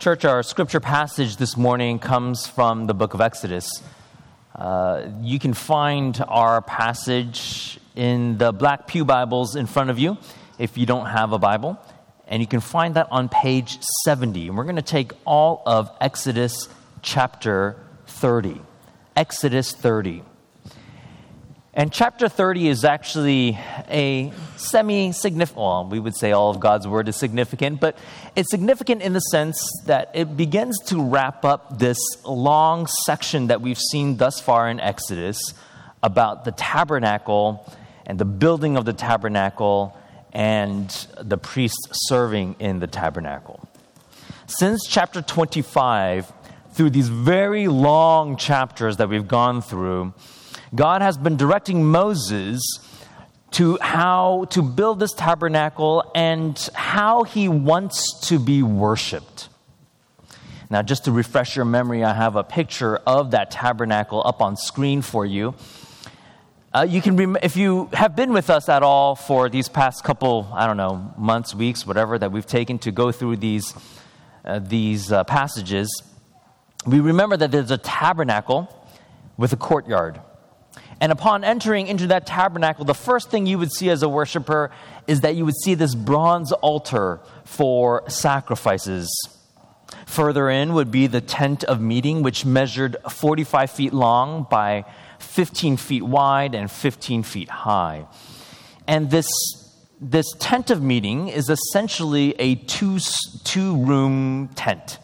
Church, our scripture passage this morning comes from the book of Exodus. Uh, you can find our passage in the Black Pew Bibles in front of you if you don't have a Bible. And you can find that on page 70. And we're going to take all of Exodus chapter 30. Exodus 30. And chapter 30 is actually a semi significant, well, we would say all of God's word is significant, but it's significant in the sense that it begins to wrap up this long section that we've seen thus far in Exodus about the tabernacle and the building of the tabernacle and the priests serving in the tabernacle. Since chapter 25, through these very long chapters that we've gone through, God has been directing Moses to how to build this tabernacle and how he wants to be worshiped. Now, just to refresh your memory, I have a picture of that tabernacle up on screen for you. Uh, you can, rem- if you have been with us at all for these past couple, I don't know, months, weeks, whatever that we've taken to go through these uh, these uh, passages, we remember that there's a tabernacle with a courtyard. And upon entering into that tabernacle, the first thing you would see as a worshiper is that you would see this bronze altar for sacrifices. Further in would be the tent of meeting, which measured 45 feet long by 15 feet wide and 15 feet high. And this, this tent of meeting is essentially a two, two room tent.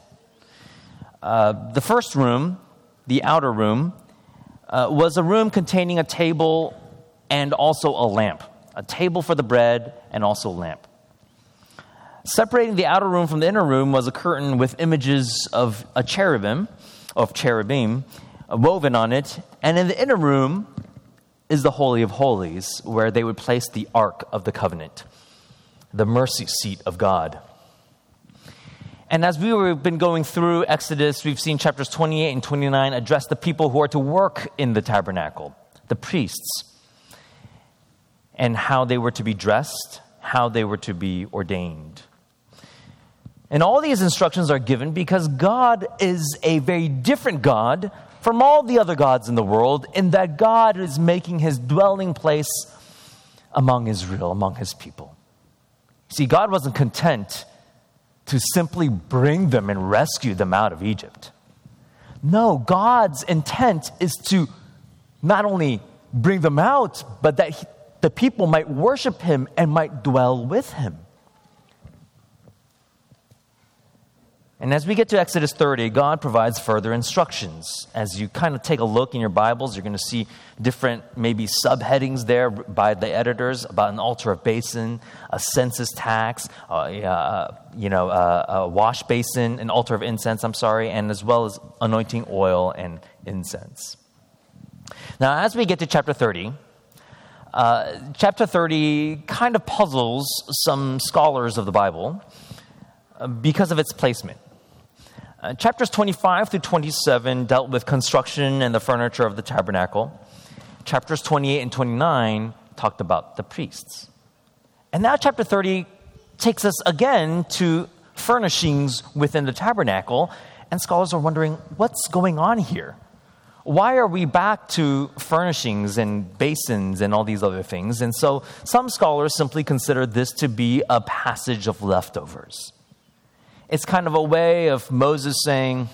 Uh, the first room, the outer room, uh, was a room containing a table and also a lamp, a table for the bread and also a lamp. Separating the outer room from the inner room was a curtain with images of a cherubim, of cherubim, woven on it, and in the inner room is the Holy of Holies, where they would place the Ark of the Covenant, the mercy seat of God. And as we've been going through Exodus, we've seen chapters 28 and 29 address the people who are to work in the tabernacle, the priests, and how they were to be dressed, how they were to be ordained. And all these instructions are given because God is a very different God from all the other gods in the world, in that God is making his dwelling place among Israel, among his people. See, God wasn't content to simply bring them and rescue them out of Egypt. No, God's intent is to not only bring them out, but that he, the people might worship him and might dwell with him. And as we get to Exodus 30, God provides further instructions. As you kind of take a look in your Bibles, you're going to see different, maybe subheadings there by the editors about an altar of basin, a census tax, uh, uh, you know, uh, a wash basin, an altar of incense, I'm sorry, and as well as anointing oil and incense. Now, as we get to chapter 30, uh, chapter 30 kind of puzzles some scholars of the Bible uh, because of its placement. Uh, chapters 25 through 27 dealt with construction and the furniture of the tabernacle. Chapters 28 and 29 talked about the priests. And now, chapter 30 takes us again to furnishings within the tabernacle, and scholars are wondering what's going on here? Why are we back to furnishings and basins and all these other things? And so, some scholars simply consider this to be a passage of leftovers. It's kind of a way of Moses saying,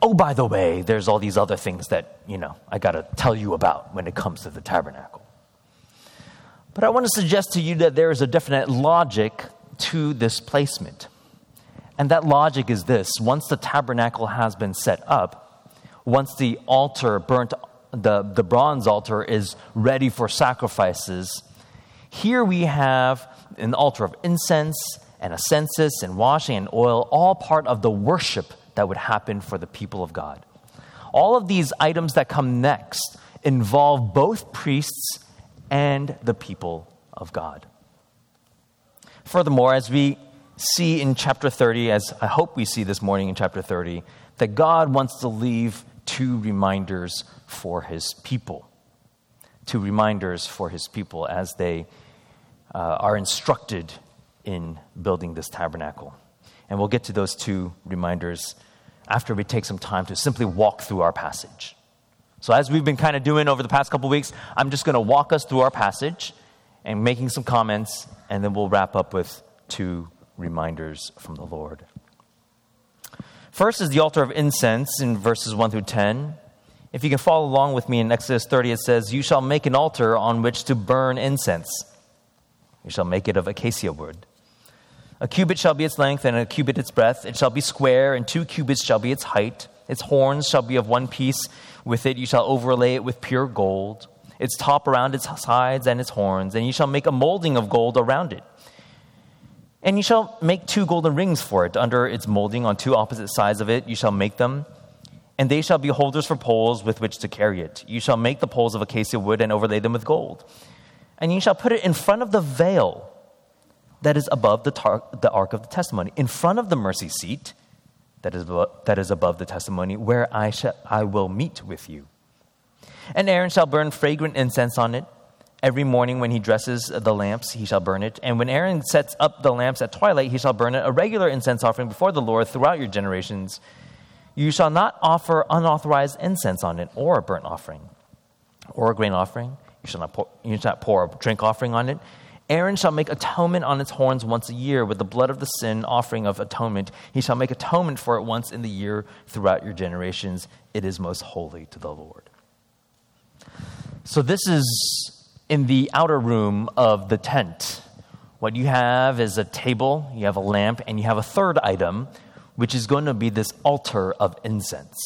Oh, by the way, there's all these other things that, you know, I got to tell you about when it comes to the tabernacle. But I want to suggest to you that there is a definite logic to this placement. And that logic is this once the tabernacle has been set up, once the altar, burnt, the, the bronze altar, is ready for sacrifices, here we have an altar of incense and a census and washing and oil, all part of the worship that would happen for the people of God. All of these items that come next involve both priests and the people of God. Furthermore, as we see in chapter 30, as I hope we see this morning in chapter 30, that God wants to leave two reminders for his people. Two reminders for his people as they uh, are instructed in building this tabernacle. And we'll get to those two reminders after we take some time to simply walk through our passage. So, as we've been kind of doing over the past couple weeks, I'm just going to walk us through our passage and making some comments, and then we'll wrap up with two reminders from the Lord. First is the altar of incense in verses 1 through 10. If you can follow along with me in Exodus 30, it says, You shall make an altar on which to burn incense. You shall make it of acacia wood. A cubit shall be its length, and a cubit its breadth. It shall be square, and two cubits shall be its height. Its horns shall be of one piece. With it you shall overlay it with pure gold, its top around its sides and its horns, and you shall make a molding of gold around it. And you shall make two golden rings for it under its molding on two opposite sides of it. You shall make them, and they shall be holders for poles with which to carry it. You shall make the poles of acacia wood and overlay them with gold. And you shall put it in front of the veil that is above the, tar- the ark of the testimony, in front of the mercy seat that is, above, that is above the testimony, where I, shall, I will meet with you. And Aaron shall burn fragrant incense on it Every morning when he dresses the lamps, he shall burn it. And when Aaron sets up the lamps at twilight, he shall burn it, a regular incense offering before the Lord throughout your generations. You shall not offer unauthorized incense on it, or a burnt offering, or a grain offering. You shall not pour, you shall not pour a drink offering on it. Aaron shall make atonement on its horns once a year with the blood of the sin offering of atonement. He shall make atonement for it once in the year throughout your generations. It is most holy to the Lord. So, this is in the outer room of the tent. What you have is a table, you have a lamp, and you have a third item, which is going to be this altar of incense.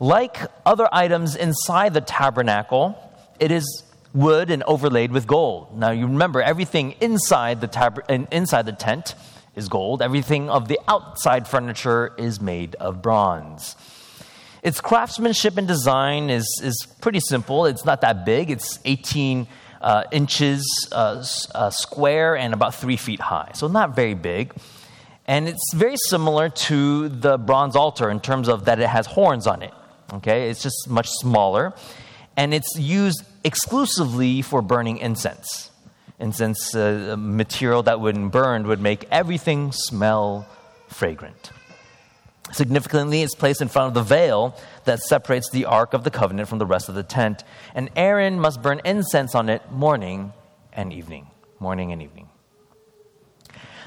Like other items inside the tabernacle, it is wood and overlaid with gold. Now you remember everything inside the tab- inside the tent is gold. Everything of the outside furniture is made of bronze. Its craftsmanship and design is, is pretty simple. It's not that big, it's 18 uh, inches uh, uh, square and about three feet high, so not very big. And it's very similar to the bronze altar in terms of that it has horns on it. Okay, it's just much smaller, and it's used exclusively for burning incense. Incense uh, material that, when burned, would make everything smell fragrant. Significantly, it's placed in front of the veil that separates the Ark of the Covenant from the rest of the tent. And Aaron must burn incense on it morning and evening. Morning and evening.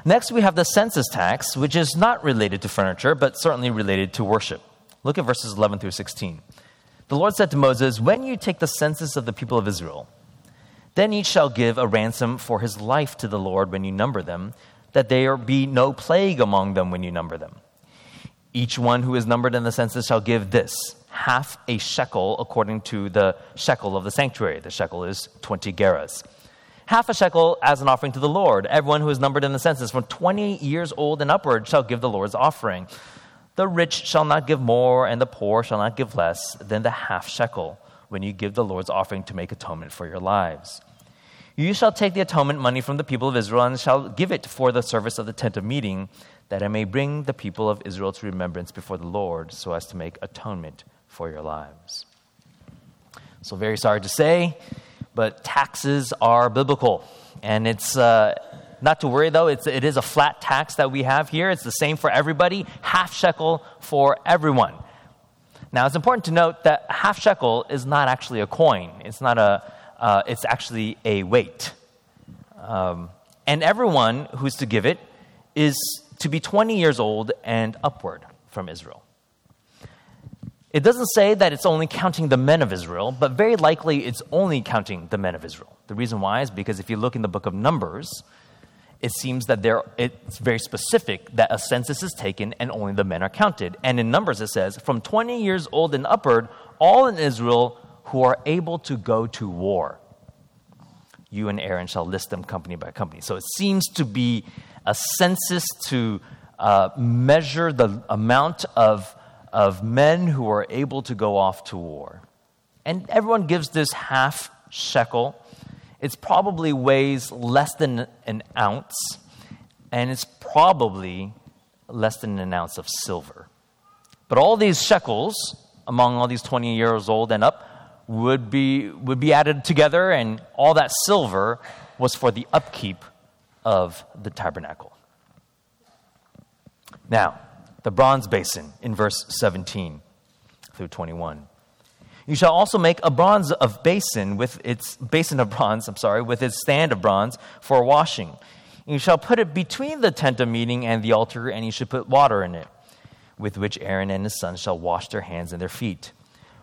Next, we have the census tax, which is not related to furniture, but certainly related to worship. Look at verses 11 through 16. The Lord said to Moses, When you take the census of the people of Israel, then each shall give a ransom for his life to the Lord when you number them, that there be no plague among them when you number them. Each one who is numbered in the census shall give this half a shekel according to the shekel of the sanctuary. The shekel is 20 gerahs. Half a shekel as an offering to the Lord. Everyone who is numbered in the census from 20 years old and upward shall give the Lord's offering. The rich shall not give more, and the poor shall not give less than the half shekel when you give the Lord's offering to make atonement for your lives. You shall take the atonement money from the people of Israel and shall give it for the service of the tent of meeting that I may bring the people of Israel to remembrance before the Lord so as to make atonement for your lives. So, very sorry to say, but taxes are biblical. And it's uh, not to worry though, it's, it is a flat tax that we have here. It's the same for everybody, half shekel for everyone. Now, it's important to note that half shekel is not actually a coin, it's, not a, uh, it's actually a weight. Um, and everyone who's to give it is to be 20 years old and upward from Israel. It doesn't say that it's only counting the men of Israel, but very likely it's only counting the men of Israel. The reason why is because if you look in the book of Numbers, it seems that there, it's very specific that a census is taken and only the men are counted. And in Numbers it says, from 20 years old and upward, all in Israel who are able to go to war. You and Aaron shall list them company by company. So it seems to be a census to uh, measure the amount of, of men who are able to go off to war. And everyone gives this half shekel. It's probably weighs less than an ounce, and it's probably less than an ounce of silver. But all these shekels, among all these 20 years old and up, would be, would be added together, and all that silver was for the upkeep of the tabernacle. Now, the bronze basin in verse 17 through 21. You shall also make a bronze of basin with its basin of bronze, I'm sorry, with its stand of bronze for washing. You shall put it between the tent of meeting and the altar, and you should put water in it, with which Aaron and his sons shall wash their hands and their feet.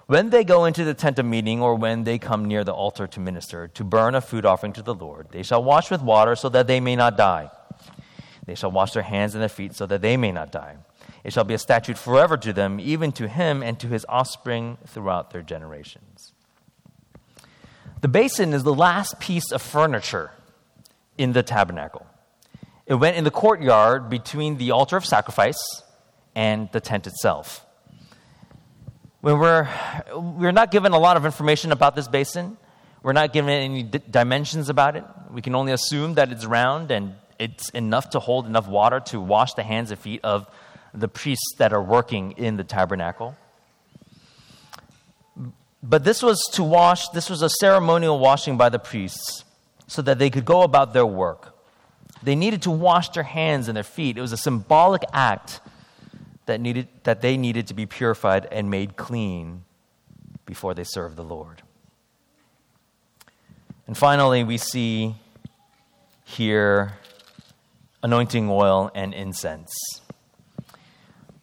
When they go into the tent of meeting, or when they come near the altar to minister, to burn a food offering to the Lord, they shall wash with water so that they may not die. They shall wash their hands and their feet so that they may not die. It shall be a statute forever to them, even to him and to his offspring throughout their generations. The basin is the last piece of furniture in the tabernacle. It went in the courtyard between the altar of sacrifice and the tent itself. When we're, we're not given a lot of information about this basin, we're not given any d- dimensions about it. We can only assume that it's round and it's enough to hold enough water to wash the hands and feet of the priests that are working in the tabernacle. But this was to wash, this was a ceremonial washing by the priests so that they could go about their work. They needed to wash their hands and their feet. It was a symbolic act that, needed, that they needed to be purified and made clean before they served the Lord. And finally, we see here anointing oil and incense.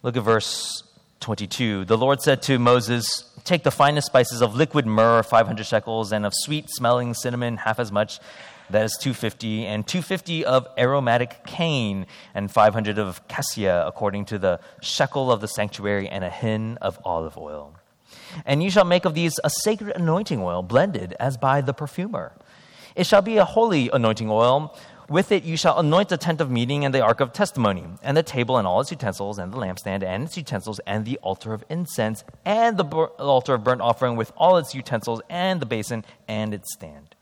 Look at verse 22. The Lord said to Moses, Take the finest spices of liquid myrrh, 500 shekels, and of sweet smelling cinnamon, half as much, that is 250, and 250 of aromatic cane, and 500 of cassia, according to the shekel of the sanctuary, and a hin of olive oil. And you shall make of these a sacred anointing oil, blended as by the perfumer. It shall be a holy anointing oil with it you shall anoint the tent of meeting and the ark of testimony, and the table and all its utensils, and the lampstand and its utensils, and the altar of incense, and the altar of burnt offering with all its utensils, and the basin and its stand.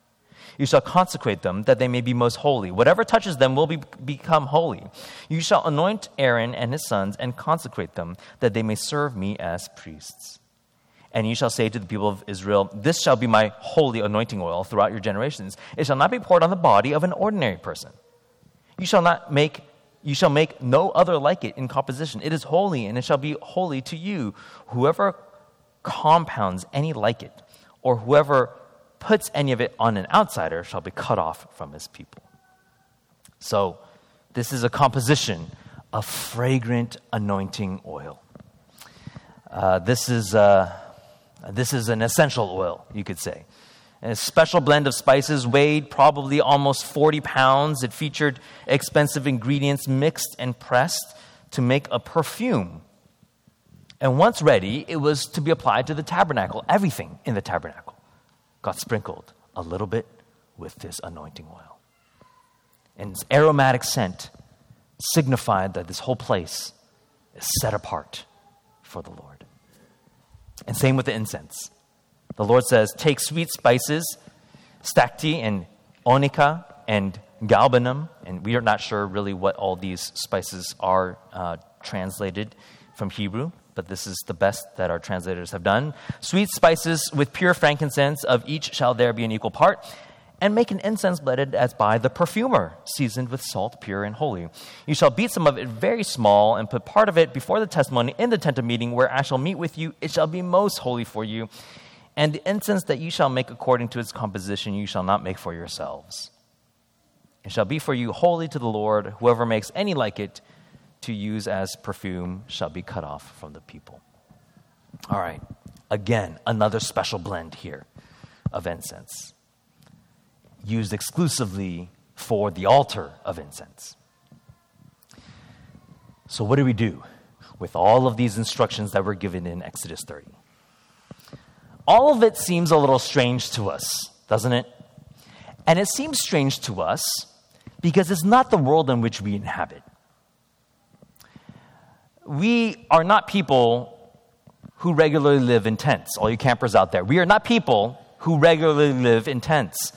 You shall consecrate them that they may be most holy. Whatever touches them will be, become holy. You shall anoint Aaron and his sons and consecrate them that they may serve me as priests. And you shall say to the people of Israel, This shall be my holy anointing oil throughout your generations. It shall not be poured on the body of an ordinary person. You shall not make you shall make no other like it in composition. It is holy, and it shall be holy to you. Whoever compounds any like it, or whoever puts any of it on an outsider, shall be cut off from his people. So, this is a composition of fragrant anointing oil. Uh, this is. Uh, this is an essential oil, you could say. A special blend of spices weighed probably almost 40 pounds. It featured expensive ingredients mixed and pressed to make a perfume. And once ready, it was to be applied to the tabernacle. Everything in the tabernacle got sprinkled a little bit with this anointing oil. And its aromatic scent signified that this whole place is set apart for the Lord. And same with the incense. The Lord says, Take sweet spices, stacte and onycha and galbanum, and we are not sure really what all these spices are uh, translated from Hebrew, but this is the best that our translators have done. Sweet spices with pure frankincense, of each shall there be an equal part and make an incense blended as by the perfumer, seasoned with salt, pure and holy. You shall beat some of it very small, and put part of it before the testimony in the tent of meeting, where I shall meet with you. It shall be most holy for you. And the incense that you shall make according to its composition, you shall not make for yourselves. It shall be for you holy to the Lord. Whoever makes any like it to use as perfume shall be cut off from the people. All right, again, another special blend here of incense used exclusively for the altar of incense. So, what do we do with all of these instructions that were given in Exodus 30? All of it seems a little strange to us, doesn't it? And it seems strange to us because it's not the world in which we inhabit. We are not people who regularly live in tents, all you campers out there. We are not people who regularly live in tents.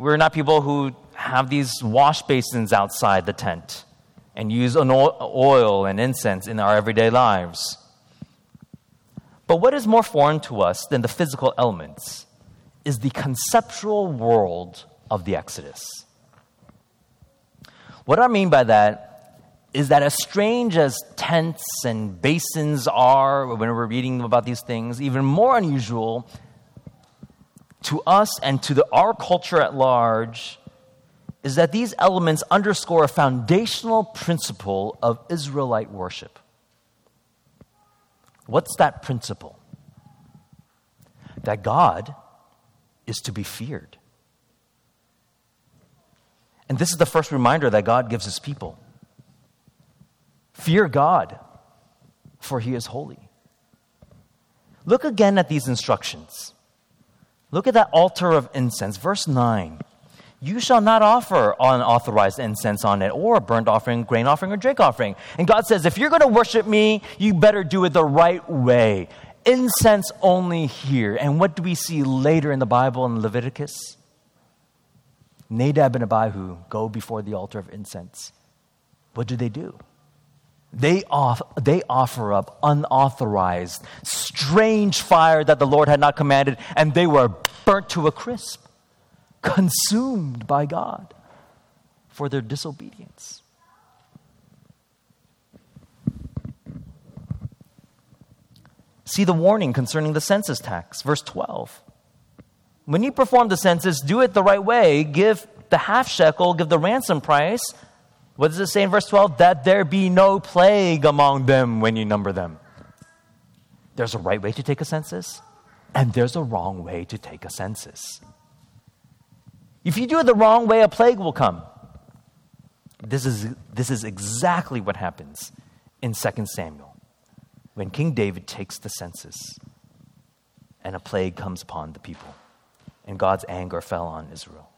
We're not people who have these wash basins outside the tent and use oil and incense in our everyday lives. But what is more foreign to us than the physical elements is the conceptual world of the Exodus. What I mean by that is that as strange as tents and basins are when we're reading about these things, even more unusual to us and to the, our culture at large is that these elements underscore a foundational principle of Israelite worship. What's that principle? That God is to be feared. And this is the first reminder that God gives his people. Fear God, for he is holy. Look again at these instructions. Look at that altar of incense, verse 9. You shall not offer unauthorized incense on it, or burnt offering, grain offering, or drink offering. And God says, if you're going to worship me, you better do it the right way. Incense only here. And what do we see later in the Bible in Leviticus? Nadab and Abihu go before the altar of incense. What do they do? They, off, they offer up unauthorized, strange fire that the Lord had not commanded, and they were burnt to a crisp, consumed by God for their disobedience. See the warning concerning the census tax, verse 12. When you perform the census, do it the right way. Give the half shekel, give the ransom price what does it say in verse 12? That there be no plague among them when you number them. There's a right way to take a census, and there's a wrong way to take a census. If you do it the wrong way, a plague will come. This is, this is exactly what happens in 2 Samuel when King David takes the census and a plague comes upon the people, and God's anger fell on Israel.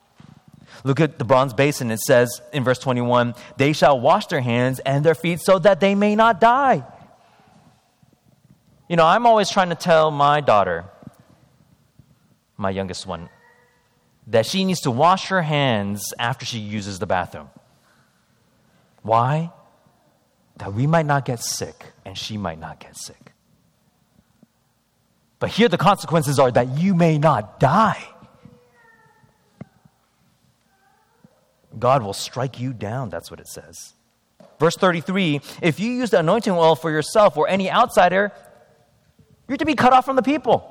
Look at the bronze basin. It says in verse 21 they shall wash their hands and their feet so that they may not die. You know, I'm always trying to tell my daughter, my youngest one, that she needs to wash her hands after she uses the bathroom. Why? That we might not get sick and she might not get sick. But here the consequences are that you may not die. God will strike you down. That's what it says. Verse 33 If you use the anointing oil for yourself or any outsider, you're to be cut off from the people.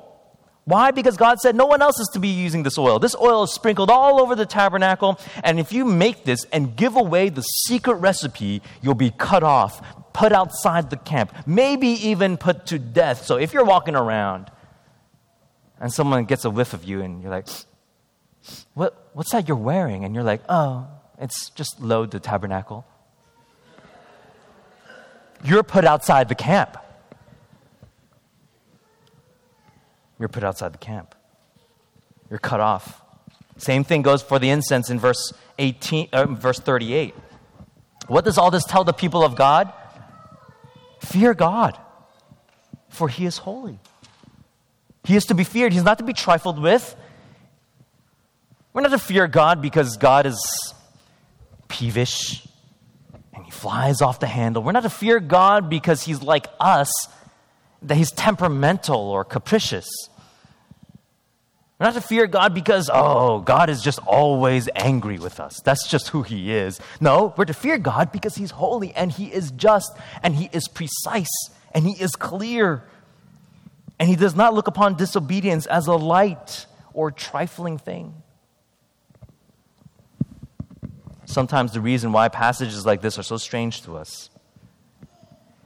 Why? Because God said no one else is to be using this oil. This oil is sprinkled all over the tabernacle, and if you make this and give away the secret recipe, you'll be cut off, put outside the camp, maybe even put to death. So if you're walking around and someone gets a whiff of you and you're like, what, what's that you're wearing? And you're like, oh, it's just load the tabernacle. You're put outside the camp. You're put outside the camp. You're cut off. Same thing goes for the incense in verse 18, uh, verse 38. What does all this tell the people of God? Fear God, for he is holy. He is to be feared. He's not to be trifled with. We're not to fear God because God is peevish and he flies off the handle. We're not to fear God because he's like us, that he's temperamental or capricious. We're not to fear God because, oh, God is just always angry with us. That's just who He is. No, we're to fear God because He's holy and He is just and He is precise and He is clear. And He does not look upon disobedience as a light or trifling thing. Sometimes the reason why passages like this are so strange to us.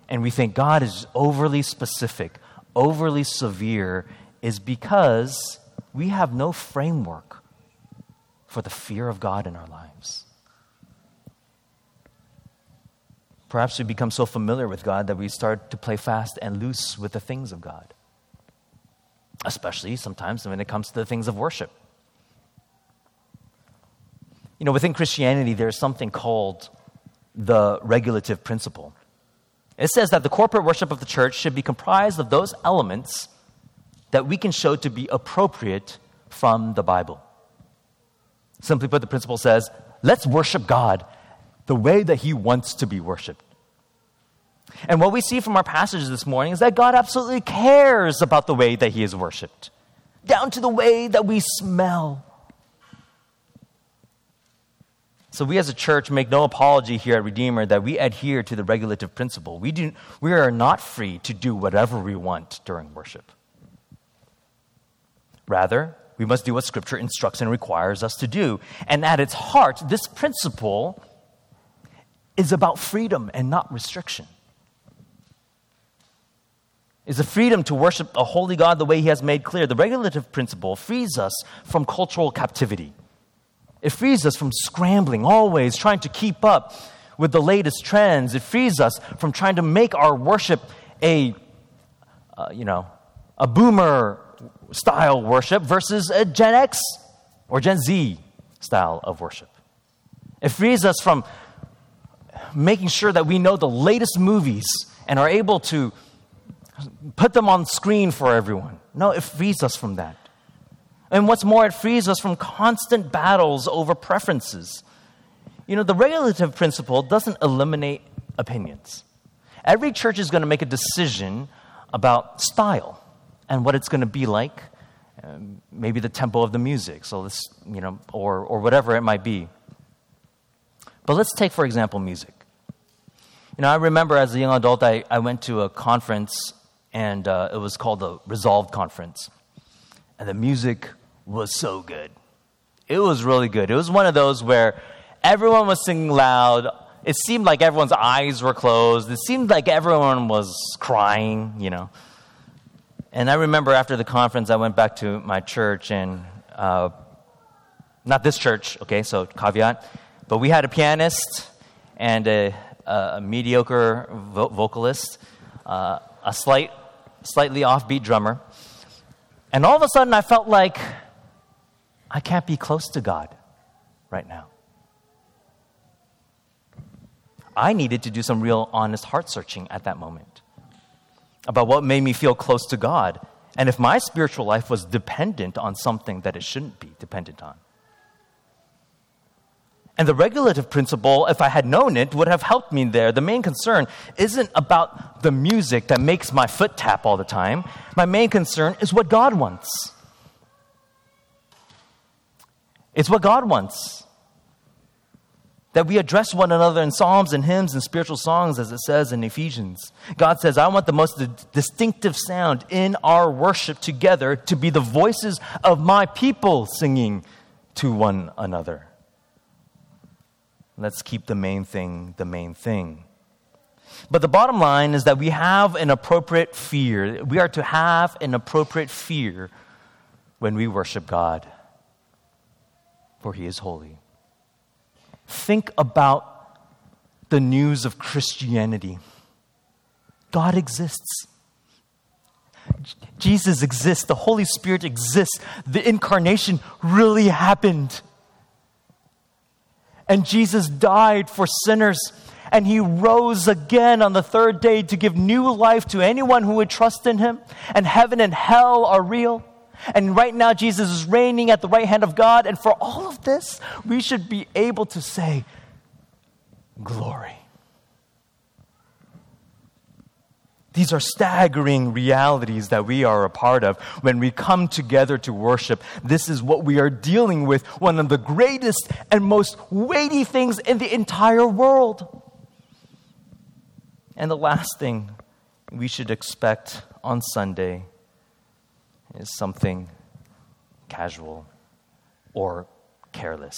And we think God is overly specific, overly severe, is because we have no framework for the fear of God in our lives. Perhaps we become so familiar with God that we start to play fast and loose with the things of God, especially sometimes when it comes to the things of worship. You know, within Christianity, there's something called the regulative principle. It says that the corporate worship of the church should be comprised of those elements that we can show to be appropriate from the Bible. Simply put, the principle says, let's worship God the way that He wants to be worshiped. And what we see from our passages this morning is that God absolutely cares about the way that He is worshiped, down to the way that we smell So we as a church make no apology here at Redeemer that we adhere to the regulative principle. We, do, we are not free to do whatever we want during worship. Rather, we must do what Scripture instructs and requires us to do. And at its heart, this principle is about freedom and not restriction. It's a freedom to worship a holy God the way He has made clear. The regulative principle frees us from cultural captivity. It frees us from scrambling, always trying to keep up with the latest trends. It frees us from trying to make our worship a, uh, you know, a boomer style worship versus a Gen X or Gen Z style of worship. It frees us from making sure that we know the latest movies and are able to put them on screen for everyone. No, it frees us from that. And what's more, it frees us from constant battles over preferences. You know, the regulative principle doesn't eliminate opinions. Every church is going to make a decision about style and what it's going to be like, um, maybe the tempo of the music, so this, you know, or, or whatever it might be. But let's take, for example, music. You know, I remember as a young adult, I, I went to a conference, and uh, it was called the Resolved Conference. And the music was so good. It was really good. It was one of those where everyone was singing loud. It seemed like everyone's eyes were closed. It seemed like everyone was crying, you know. And I remember after the conference, I went back to my church, and uh, not this church, okay, so caveat, but we had a pianist and a, a mediocre vo- vocalist, uh, a slight, slightly offbeat drummer. And all of a sudden, I felt like I can't be close to God right now. I needed to do some real honest heart searching at that moment about what made me feel close to God and if my spiritual life was dependent on something that it shouldn't be dependent on. And the regulative principle, if I had known it, would have helped me there. The main concern isn't about the music that makes my foot tap all the time. My main concern is what God wants. It's what God wants that we address one another in psalms and hymns and spiritual songs, as it says in Ephesians. God says, I want the most distinctive sound in our worship together to be the voices of my people singing to one another. Let's keep the main thing the main thing. But the bottom line is that we have an appropriate fear. We are to have an appropriate fear when we worship God, for He is holy. Think about the news of Christianity God exists. Jesus exists. The Holy Spirit exists. The incarnation really happened. And Jesus died for sinners. And he rose again on the third day to give new life to anyone who would trust in him. And heaven and hell are real. And right now, Jesus is reigning at the right hand of God. And for all of this, we should be able to say, Glory. These are staggering realities that we are a part of when we come together to worship. This is what we are dealing with, one of the greatest and most weighty things in the entire world. And the last thing we should expect on Sunday is something casual or careless.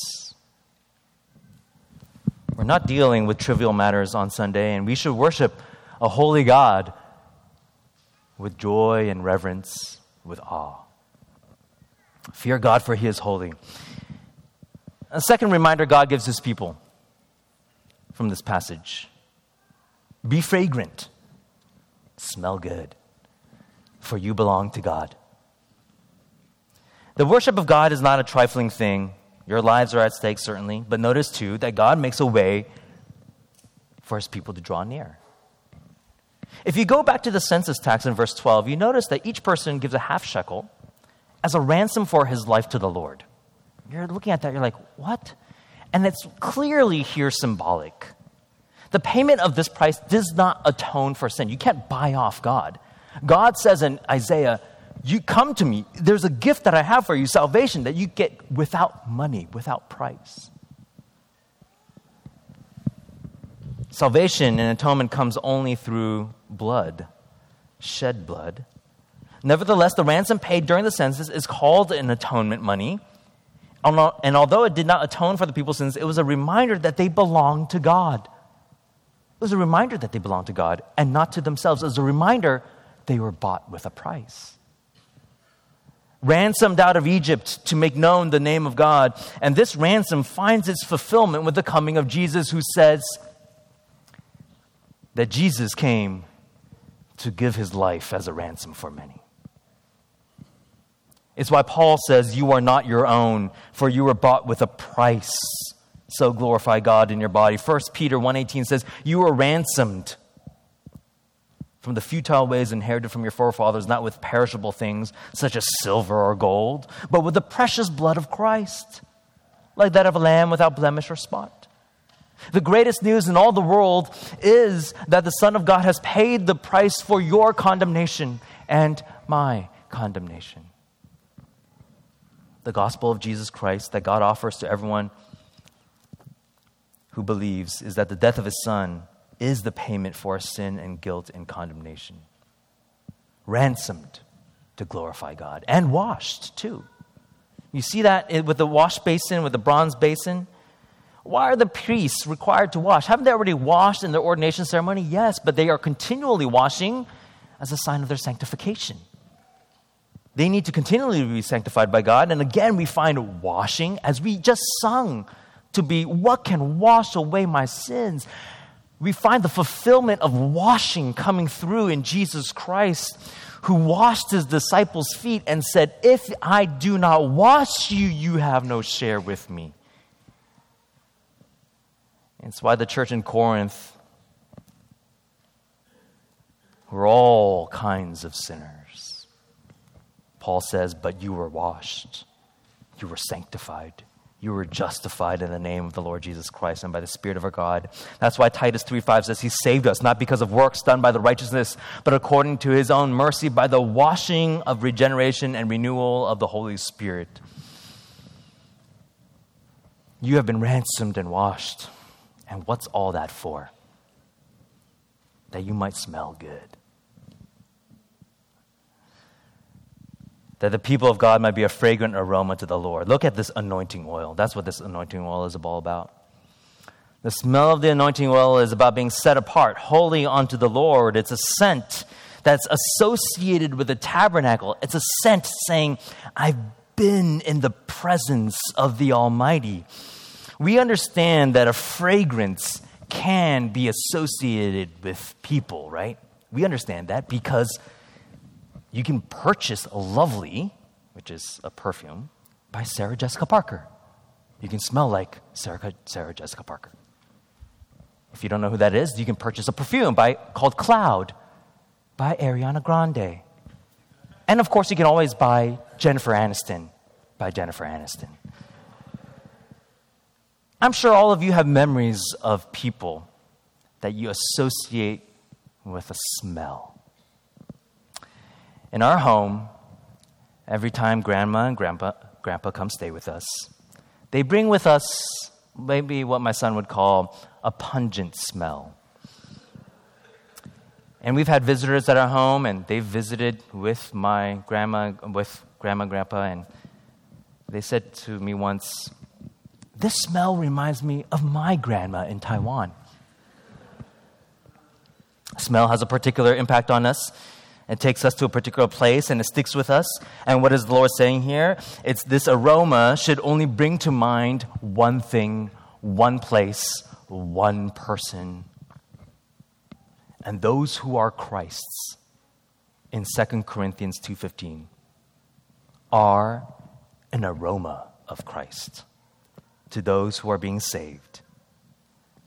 We're not dealing with trivial matters on Sunday, and we should worship a holy God with joy and reverence, with awe. Fear God, for he is holy. A second reminder God gives his people from this passage be fragrant, smell good, for you belong to God. The worship of God is not a trifling thing. Your lives are at stake, certainly, but notice too that God makes a way for his people to draw near. If you go back to the census tax in verse 12, you notice that each person gives a half shekel as a ransom for his life to the Lord. You're looking at that, you're like, what? And it's clearly here symbolic. The payment of this price does not atone for sin. You can't buy off God. God says in Isaiah, you come to me. There's a gift that I have for you, salvation, that you get without money, without price. Salvation and atonement comes only through blood, shed blood. Nevertheless, the ransom paid during the census is called an atonement money. And although it did not atone for the people's sins, it was a reminder that they belonged to God. It was a reminder that they belonged to God and not to themselves. It was a reminder they were bought with a price. Ransomed out of Egypt to make known the name of God. And this ransom finds its fulfillment with the coming of Jesus, who says that Jesus came to give his life as a ransom for many. It's why Paul says, You are not your own, for you were bought with a price. So glorify God in your body. 1 Peter 1.18 says, You were ransomed from the futile ways inherited from your forefathers, not with perishable things such as silver or gold, but with the precious blood of Christ, like that of a lamb without blemish or spot. The greatest news in all the world is that the Son of God has paid the price for your condemnation and my condemnation the gospel of Jesus Christ that God offers to everyone who believes is that the death of his son is the payment for sin and guilt and condemnation. Ransomed to glorify God and washed too. You see that with the wash basin, with the bronze basin? Why are the priests required to wash? Haven't they already washed in their ordination ceremony? Yes, but they are continually washing as a sign of their sanctification. They need to continually be sanctified by God. And again, we find washing, as we just sung, to be what can wash away my sins. We find the fulfillment of washing coming through in Jesus Christ, who washed his disciples' feet and said, If I do not wash you, you have no share with me. It's why the church in Corinth were all kinds of sinners. Paul says, But you were washed, you were sanctified, you were justified in the name of the Lord Jesus Christ and by the Spirit of our God. That's why Titus 3 5 says, He saved us, not because of works done by the righteousness, but according to His own mercy by the washing of regeneration and renewal of the Holy Spirit. You have been ransomed and washed. And what's all that for? That you might smell good. that the people of God might be a fragrant aroma to the Lord. Look at this anointing oil. That's what this anointing oil is all about. The smell of the anointing oil is about being set apart, holy unto the Lord. It's a scent that's associated with the tabernacle. It's a scent saying, I've been in the presence of the Almighty. We understand that a fragrance can be associated with people, right? We understand that because you can purchase a lovely, which is a perfume, by Sarah Jessica Parker. You can smell like Sarah, Sarah Jessica Parker. If you don't know who that is, you can purchase a perfume by, called Cloud by Ariana Grande. And of course, you can always buy Jennifer Aniston by Jennifer Aniston. I'm sure all of you have memories of people that you associate with a smell. In our home, every time grandma and grandpa, grandpa come stay with us, they bring with us maybe what my son would call a pungent smell. And we've had visitors at our home, and they've visited with my grandma, with grandma and grandpa, and they said to me once, This smell reminds me of my grandma in Taiwan. Smell has a particular impact on us. It takes us to a particular place and it sticks with us. And what is the Lord saying here? It's this aroma should only bring to mind one thing, one place, one person. And those who are Christ's in 2 Corinthians 2:15 are an aroma of Christ to those who are being saved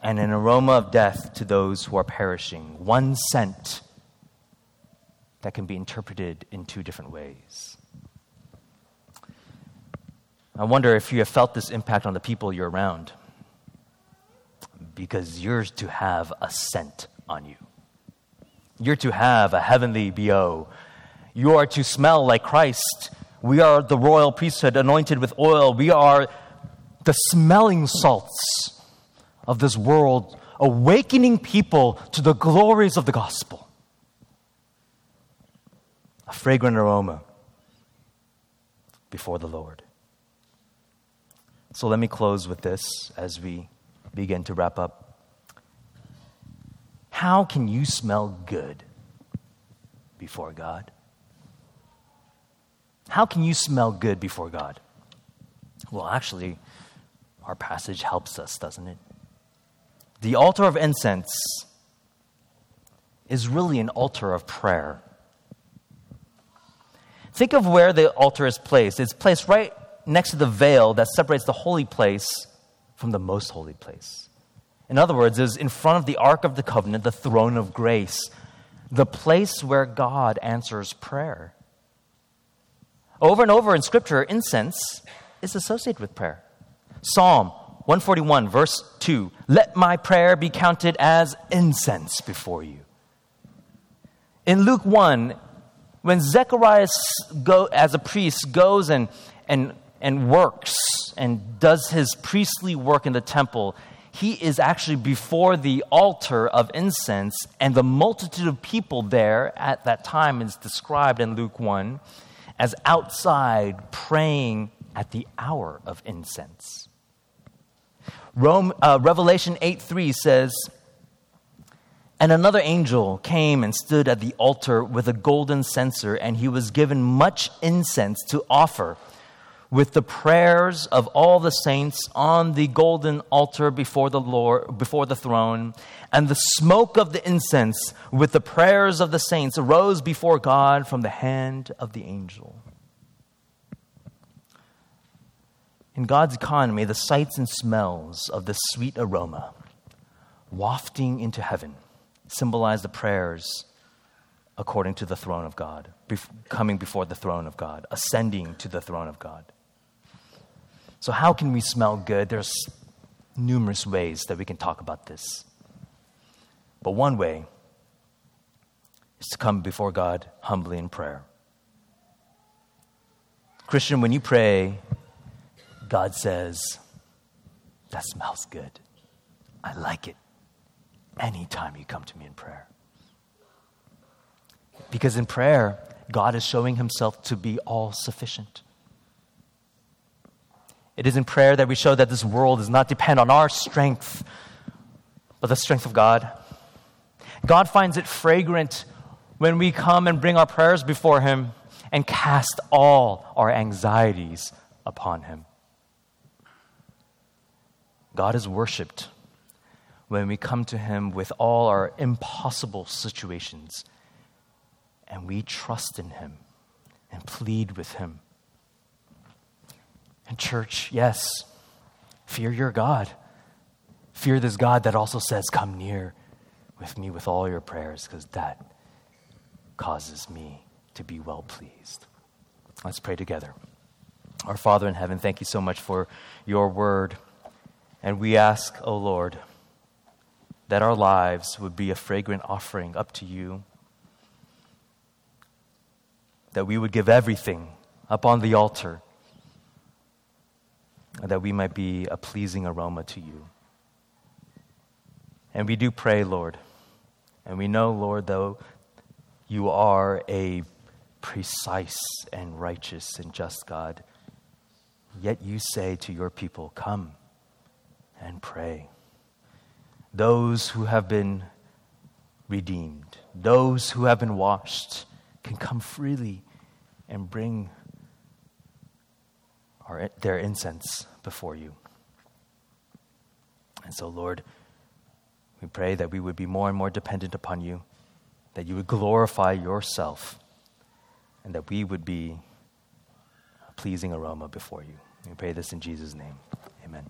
and an aroma of death to those who are perishing. One scent that can be interpreted in two different ways. I wonder if you have felt this impact on the people you're around because you're to have a scent on you. You're to have a heavenly BO. You are to smell like Christ. We are the royal priesthood anointed with oil. We are the smelling salts of this world awakening people to the glories of the gospel. A fragrant aroma before the Lord. So let me close with this as we begin to wrap up. How can you smell good before God? How can you smell good before God? Well, actually, our passage helps us, doesn't it? The altar of incense is really an altar of prayer. Think of where the altar is placed. It's placed right next to the veil that separates the holy place from the most holy place. In other words, is in front of the Ark of the Covenant, the throne of grace, the place where God answers prayer. Over and over in Scripture, incense is associated with prayer. Psalm 141, verse 2 Let my prayer be counted as incense before you. In Luke 1, when Zechariah, as a priest, goes and, and, and works and does his priestly work in the temple, he is actually before the altar of incense, and the multitude of people there at that time is described in Luke 1 as outside praying at the hour of incense. Rome, uh, Revelation 8 3 says, and another angel came and stood at the altar with a golden censer, and he was given much incense to offer with the prayers of all the saints on the golden altar before the Lord before the throne. And the smoke of the incense with the prayers of the saints arose before God from the hand of the angel in God's economy the sights and smells of the sweet aroma wafting into heaven symbolize the prayers according to the throne of God, coming before the throne of God, ascending to the throne of God. So, how can we smell good? There's numerous ways that we can talk about this. But one way is to come before God humbly in prayer. Christian, when you pray, God says, That smells good. I like it anytime you come to me in prayer. Because in prayer, God is showing himself to be all sufficient. It is in prayer that we show that this world does not depend on our strength, but the strength of God. God finds it fragrant when we come and bring our prayers before Him and cast all our anxieties upon Him. God is worshiped when we come to Him with all our impossible situations and we trust in Him and plead with Him. And, church, yes, fear your God. Fear this God that also says, Come near with me with all your prayers, because that causes me to be well pleased. Let's pray together. Our Father in heaven, thank you so much for your word. And we ask, O oh Lord, that our lives would be a fragrant offering up to you, that we would give everything up on the altar, and that we might be a pleasing aroma to you. And we do pray, Lord, and we know, Lord, though you are a precise and righteous and just God, yet you say to your people, Come and pray those who have been redeemed, those who have been washed, can come freely and bring our, their incense before you. And so, Lord, we pray that we would be more and more dependent upon you, that you would glorify yourself, and that we would be a pleasing aroma before you. We pray this in Jesus' name. Amen.